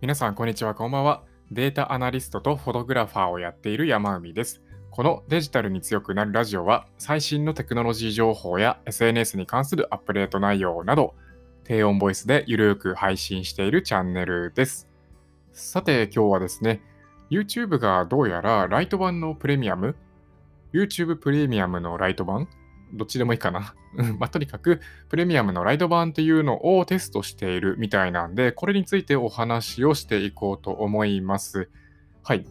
皆さん、こんにちは、こんばんは。データアナリストとフォトグラファーをやっている山海です。このデジタルに強くなるラジオは、最新のテクノロジー情報や SNS に関するアップデート内容など、低音ボイスでゆるく配信しているチャンネルです。さて、今日はですね、YouTube がどうやらライト版のプレミアム、YouTube プレミアムのライト版どっちでもいいかな。まあ、とにかく、プレミアムのライト版っていうのをテストしているみたいなんで、これについてお話をしていこうと思います。はい。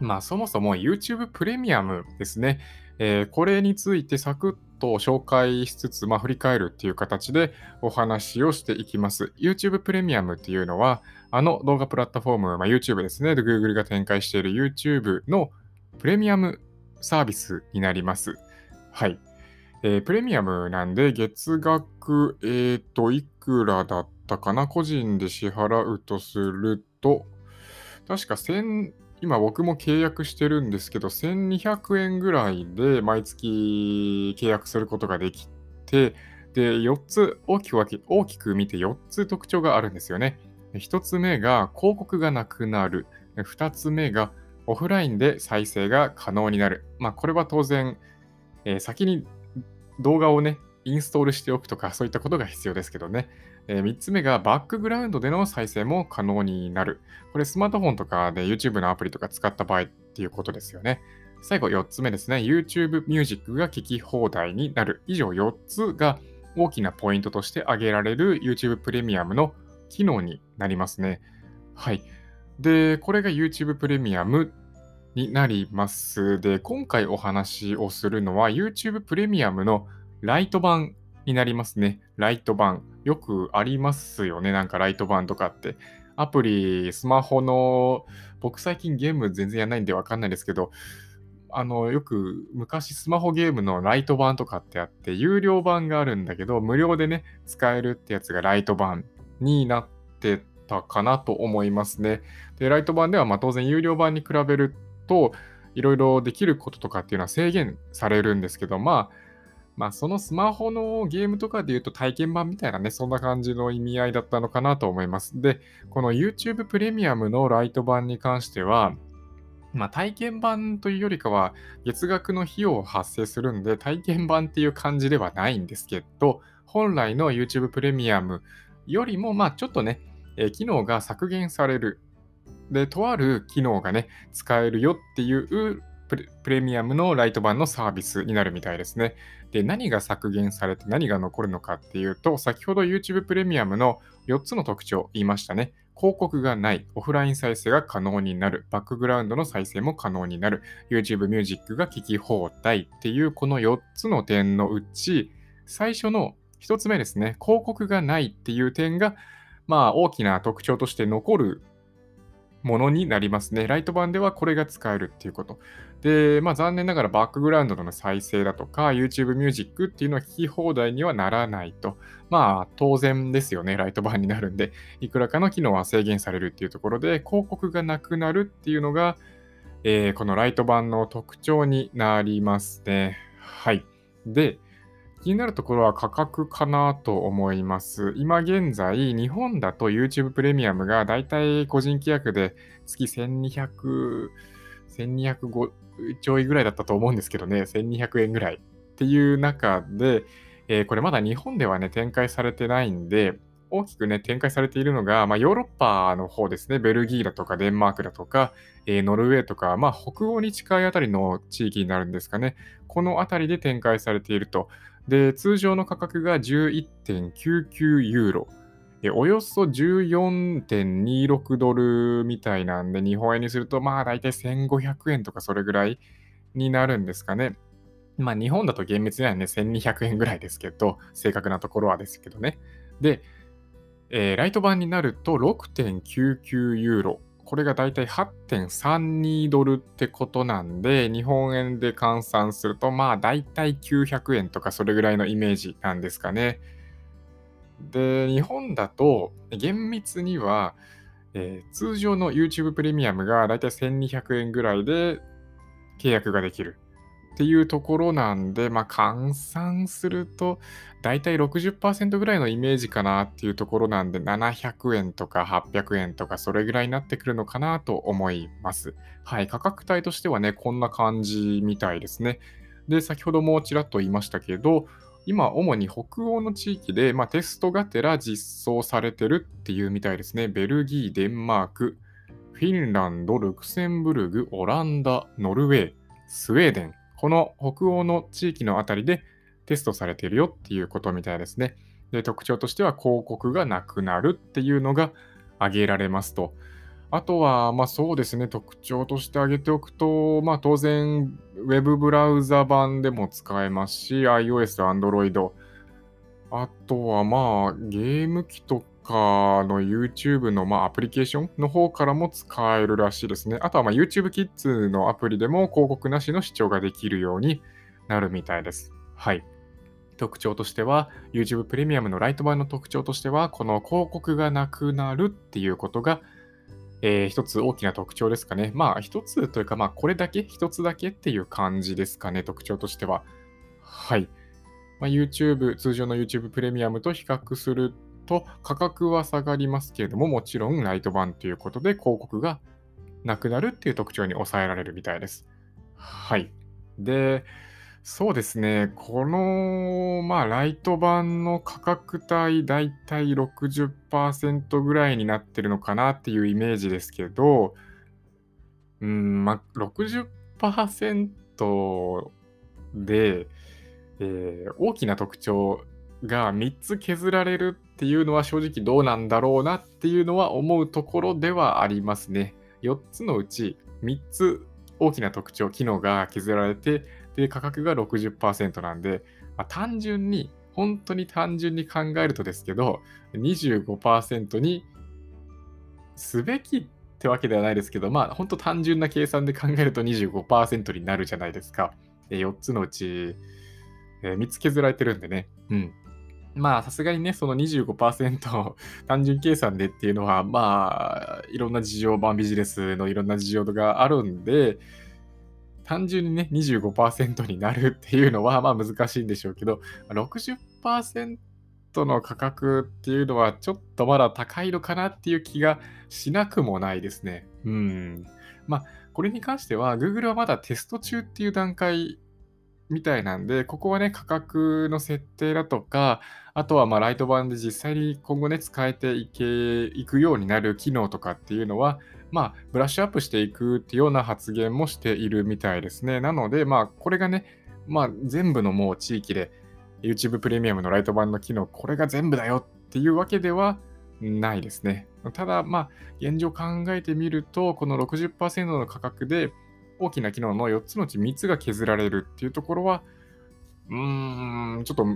まあ、そもそも YouTube プレミアムですね。えー、これについてサクッと紹介しつつ、まあ、振り返るっていう形でお話をしていきます。YouTube プレミアムっていうのは、あの動画プラットフォーム、まあ、YouTube ですね。Google が展開している YouTube のプレミアムサービスになります。はい。えー、プレミアムなんで、月額、えっ、ー、と、いくらだったかな？個人で支払うとすると、確か1000、今僕も契約してるんですけど、1200円ぐらいで毎月契約することができて、で、4つ大きく分け、大きく見て4つ特徴があるんですよね。1つ目が広告がなくなる。2つ目がオフラインで再生が可能になる。まあ、これは当然、えー、先に動画をね、インストールしておくとか、そういったことが必要ですけどね。えー、3つ目がバックグラウンドでの再生も可能になる。これスマートフォンとかで YouTube のアプリとか使った場合っていうことですよね。最後4つ目ですね。YouTube Music が聴き放題になる。以上4つが大きなポイントとして挙げられる YouTube プレミアムの機能になりますね。はい。で、これが YouTube プレミアムになります。で、今回お話をするのは YouTube プレミアムのライト版になりますね。ライト版。よくありますよね。なんかライト版とかって。アプリ、スマホの、僕最近ゲーム全然やらないんでわかんないですけど、あの、よく昔スマホゲームのライト版とかってあって、有料版があるんだけど、無料でね、使えるってやつがライト版になってたかなと思いますね。で、ライト版ではま当然有料版に比べると、いろいろできることとかっていうのは制限されるんですけど、まあ、まあ、そのスマホのゲームとかで言うと体験版みたいなね、そんな感じの意味合いだったのかなと思います。で、この YouTube プレミアムのライト版に関しては、まあ、体験版というよりかは、月額の費用を発生するんで、体験版っていう感じではないんですけど、本来の YouTube プレミアムよりも、まあ、ちょっとね、え機能が削減されるで、とある機能がね、使えるよっていうプレミアムのライト版のサービスになるみたいですね。で、何が削減されて何が残るのかっていうと、先ほど YouTube プレミアムの4つの特徴言いましたね。広告がない、オフライン再生が可能になる、バックグラウンドの再生も可能になる、YouTube ミュージックが聴き放題っていうこの4つの点のうち、最初の1つ目ですね、広告がないっていう点が、まあ大きな特徴として残るものになりますね。ライト版ではこれが使えるっていうこと。で、まあ残念ながらバックグラウンドの再生だとか YouTube ミュージックっていうのは聞き放題にはならないと。まあ当然ですよね。ライト版になるんで、いくらかの機能は制限されるっていうところで、広告がなくなるっていうのが、えー、このライト版の特徴になりますね。はい。で、気になるところは価格かなと思います。今現在、日本だと YouTube プレミアムがだいたい個人規約で月1200、1205ちょいぐらいだったと思うんですけどね、1200円ぐらいっていう中で、えー、これまだ日本ではね、展開されてないんで、大きくね、展開されているのが、まあ、ヨーロッパの方ですね、ベルギーだとかデンマークだとか、えー、ノルウェーとか、まあ、北欧に近いあたりの地域になるんですかね。このあたりで展開されていると。で、通常の価格が11.99ユーロ。およそ14.26ドルみたいなんで、日本円にすると、まあ大体1500円とかそれぐらいになるんですかね。まあ日本だと厳密にはね、1200円ぐらいですけど、正確なところはですけどね。で、えー、ライト版になると6.99ユーロ。これがだいたい8.32ドルってことなんで、日本円で換算すると、まあだいたい900円とかそれぐらいのイメージなんですかね。で、日本だと厳密には、えー、通常の YouTube プレミアムがだいたい1200円ぐらいで契約ができる。っていうところなんで、まあ、換算すると、だいたい60%ぐらいのイメージかなっていうところなんで、700円とか800円とか、それぐらいになってくるのかなと思います。はい、価格帯としてはね、こんな感じみたいですね。で、先ほどもちらっと言いましたけど、今、主に北欧の地域で、まあ、テストがてら実装されてるっていうみたいですね。ベルギー、デンマーク、フィンランド、ルクセンブルグ、オランダ、ノルウェー、スウェーデン、この北欧の地域のあたりでテストされているよっていうことみたいですね。で特徴としては広告がなくなるっていうのが挙げられますと。あとは、まあそうですね、特徴として挙げておくと、まあ当然、ウェブブラウザ版でも使えますし、iOS、Android、あとはまあゲーム機とかの YouTube のまあアプリケーションの方からも使えるらしいですね。あとはま YouTube Kids のアプリでも広告なしの視聴ができるようになるみたいです。はい。特徴としては、YouTube プレミアムのライト版の特徴としては、この広告がなくなるっていうことが、えー、一つ大きな特徴ですかね。まあ、一つというか、まあ、これだけ、一つだけっていう感じですかね、特徴としては。はい。まあ、YouTube、通常の YouTube プレミアムと比較すると価格は下がりますけれども、もちろんライト版ということで広告がなくなるっていう特徴に抑えられるみたいです。はい。で、そうですね、この、まあ、ライト版の価格帯、だいたい60%ぐらいになってるのかなっていうイメージですけど、うん、まあ、60%で、えー、大きな特徴が3つ削られるっていうのは正直どうなんだろうなっていうのは思うところではありますね。4つのうち3つ大きな特徴、機能が削られて、で、価格が60%なんで、まあ、単純に、本当に単純に考えるとですけど、25%にすべきってわけではないですけど、まあ、本当単純な計算で考えると25%になるじゃないですか。4つのうち、えー、3つ削られてるんでね。うん。まあ、さすがにね、その25% 単純計算でっていうのは、まあ、いろんな事情、まあ、ビジネスのいろんな事情があるんで、単純にね、25%になるっていうのは、まあ難しいんでしょうけど、60%の価格っていうのは、ちょっとまだ高いのかなっていう気がしなくもないですね。うん。まあ、これに関しては、Google はまだテスト中っていう段階みたいなんで、ここはね、価格の設定だとか、あとはまライト版で実際に今後ね、使えていけいくようになる機能とかっていうのは、まあ、ブラッシュアップしていくっていうような発言もしているみたいですね。なので、まあ、これがね、まあ、全部のもう地域で YouTube プレミアムのライト版の機能、これが全部だよっていうわけではないですね。ただ、まあ、現状考えてみると、この60%の価格で、大きな機能の4つのうち3つが削られるっていうところは、うーん、ちょっと、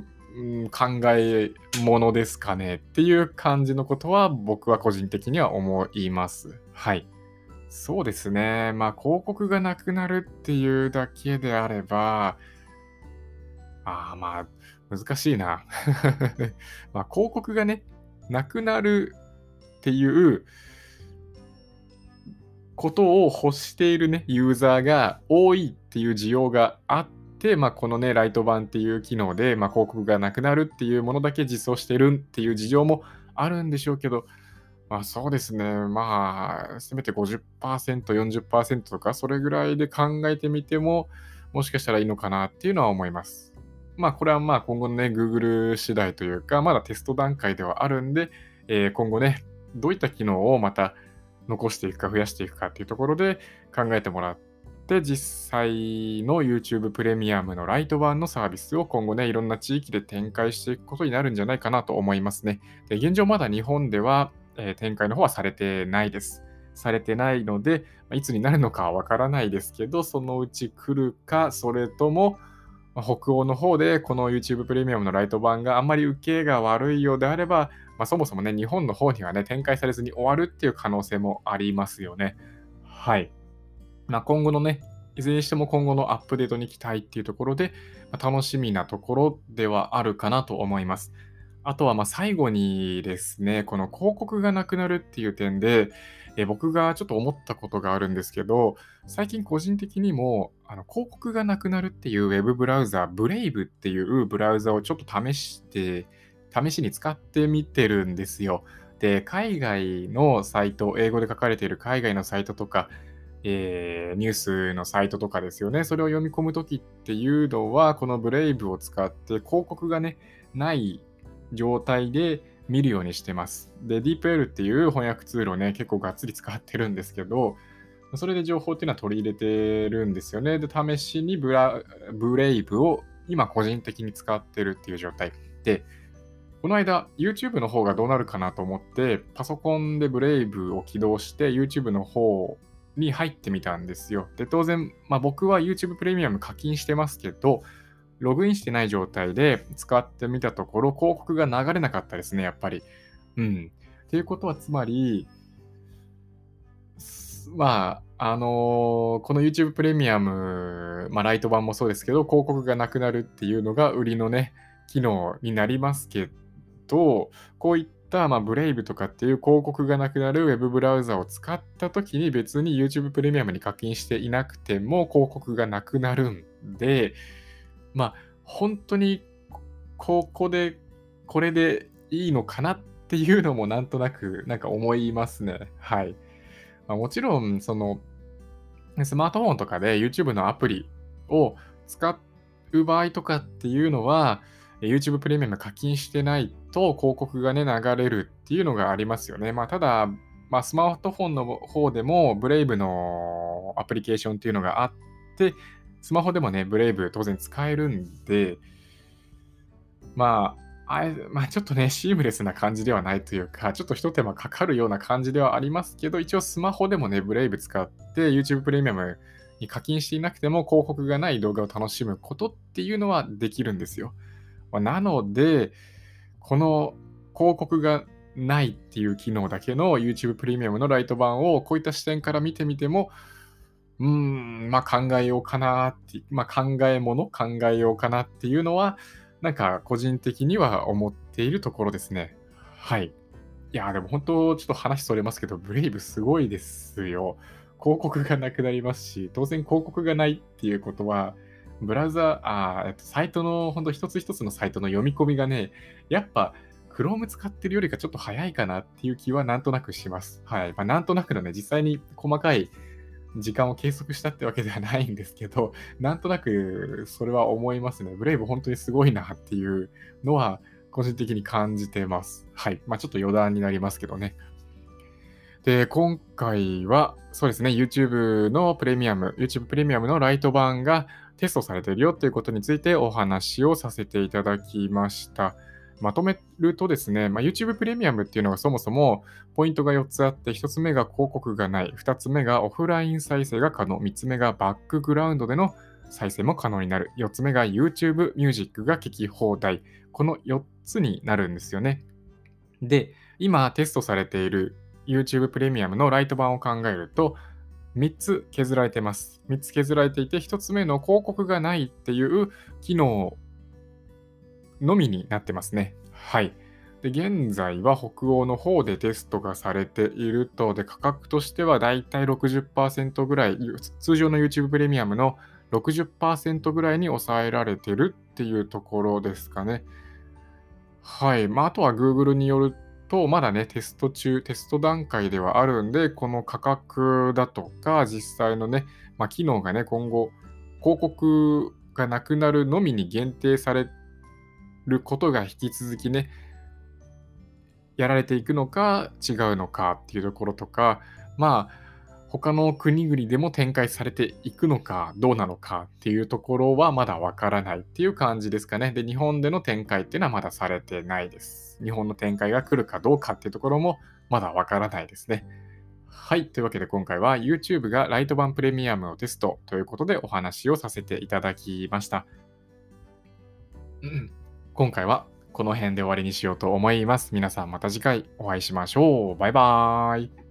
考えものですかねっていう感じのことは僕は個人的には思います。はい。そうですね。まあ広告がなくなるっていうだけであれば、ああまあ難しいな。まあ広告がね、なくなるっていうことを欲しているね、ユーザーが多いっていう需要があって、まあ、このね、ライト版っていう機能で、まあ、広告がなくなるっていうものだけ実装してるっていう事情もあるんでしょうけど、まあそうですね。まあ、せめて50%、40%とか、それぐらいで考えてみても、もしかしたらいいのかなっていうのは思います。まあこれはまあ今後のね、Google 次第というか、まだテスト段階ではあるんで、えー、今後ね、どういった機能をまた残していくか増やしていくかっていうところで考えてもらってて、実際の YouTube プレミアムのライト版のサービスを今後ね、いろんな地域で展開していくことになるんじゃないかなと思いますね。で現状まだ日本では、えー、展開の方はされてないです。されてないので、いつになるのかはわからないですけど、そのうち来るか、それとも、北欧の方でこの YouTube プレミアムのライト版があんまり受けが悪いようであれば、まあ、そもそもね、日本の方にはね、展開されずに終わるっていう可能性もありますよね。はい。まあ、今後のね、いずれにしても今後のアップデートに期待っていうところで、まあ、楽しみなところではあるかなと思います。あとはま最後にですね、この広告がなくなるっていう点で、え僕がちょっと思ったことがあるんですけど、最近個人的にもあの広告がなくなるっていうウェブブラウザ、ー、ブレイブっていうブラウザをちょっと試して、試しに使ってみてるんですよ。で、海外のサイト、英語で書かれている海外のサイトとか、えー、ニュースのサイトとかですよね。それを読み込むときっていうのは、このブレイブを使って広告がね、ない状態で見るようにしてます。で、DeepL っていう翻訳ツールをね、結構がっつり使ってるんですけど、それで情報っていうのは取り入れてるんですよね。で、試しにブラブレイブを今個人的に使ってるっていう状態。で、この間 YouTube の方がどうなるかなと思って、パソコンでブレイブを起動して YouTube の方に入ってみたんですよ。で、当然、まあ、僕は YouTube プレミアム課金してますけど、ログインしてない状態で使ってみたところ、広告が流れなかったですね、やっぱり。うん。っていうことは、つまり、まあ、あのー、この YouTube プレミアム、まあ、ライト版もそうですけど、広告がなくなるっていうのが売りのね、機能になりますけど、こういった、まあ、ブレイブとかっていう広告がなくなるウェブブラウザを使ったときに別に YouTube プレミアムに課金していなくても広告がなくなるんで、まあ、本当にここで、これでいいのかなっていうのもなんとなくなんか思いますね。はい。まあ、もちろん、その、スマートフォンとかで YouTube のアプリを使う場合とかっていうのは、YouTube プレミアム課金してないと広告がね、流れるっていうのがありますよね。まあ、ただ、まあ、スマートフォンの方でも、ブレイブのアプリケーションっていうのがあって、スマホでもね、ブレイブ当然使えるんで、まあ、あまあ、ちょっとね、シームレスな感じではないというか、ちょっと一手間かかるような感じではありますけど、一応スマホでもね、ブレイブ使って YouTube プレミアムに課金していなくても広告がない動画を楽しむことっていうのはできるんですよ。ま、なので、この広告がないっていう機能だけの YouTube プレミアムのライト版をこういった視点から見てみても、うーん、まあ考えようかなって、まあ考えもの考えようかなっていうのは、なんか個人的には思っているところですね。はい。いや、でも本当、ちょっと話それますけど、ブレイブすごいですよ。広告がなくなりますし、当然広告がないっていうことは、ブラウザ、あえっと、サイトの、本当一つ一つのサイトの読み込みがね、やっぱ、Chrome 使ってるよりかちょっと早いかなっていう気はなんとなくします。はい。まあ、なんとなくのね、実際に細かい時間を計測したってわけではないんですけど、なんとなくそれは思いますね。ブレイブ本当にすごいなっていうのは個人的に感じてます。はい。まあちょっと余談になりますけどね。で、今回はそうですね、YouTube のプレミアム、YouTube プレミアムのライト版がテストされているよということについてお話をさせていただきました。まとめるとですね、まあ、YouTube プレミアムっていうのがそもそもポイントが4つあって、1つ目が広告がない、2つ目がオフライン再生が可能、3つ目がバックグラウンドでの再生も可能になる、4つ目が YouTube ミュージックが聴き放題、この4つになるんですよね。で、今テストされている YouTube プレミアムのライト版を考えると、3つ削られてます。3つ削られていて、1つ目の広告がないっていう機能のみになってますね。はい。で現在は北欧の方でテストがされていると、で価格としてはだいたい60%ぐらい、通常の YouTube プレミアムの60%ぐらいに抑えられてるっていうところですかね。はい。まあ、あとは Google によると、まだね、テスト中、テスト段階ではあるんで、この価格だとか、実際のね、まあ、機能がね、今後、広告がなくなるのみに限定されることが引き続きね、やられていくのか違うのかっていうところとか、まあ、他の国々でも展開されていくのかどうなのかっていうところはまだわからないっていう感じですかね。で、日本での展開っていうのはまだされてないです。日本の展開が来るかどうかっていうところもまだわからないですね。はい。というわけで今回は YouTube がライト版プレミアムをテストということでお話をさせていただきました。今回はこの辺で終わりにしようと思います。皆さんまた次回お会いしましょう。バイバーイ。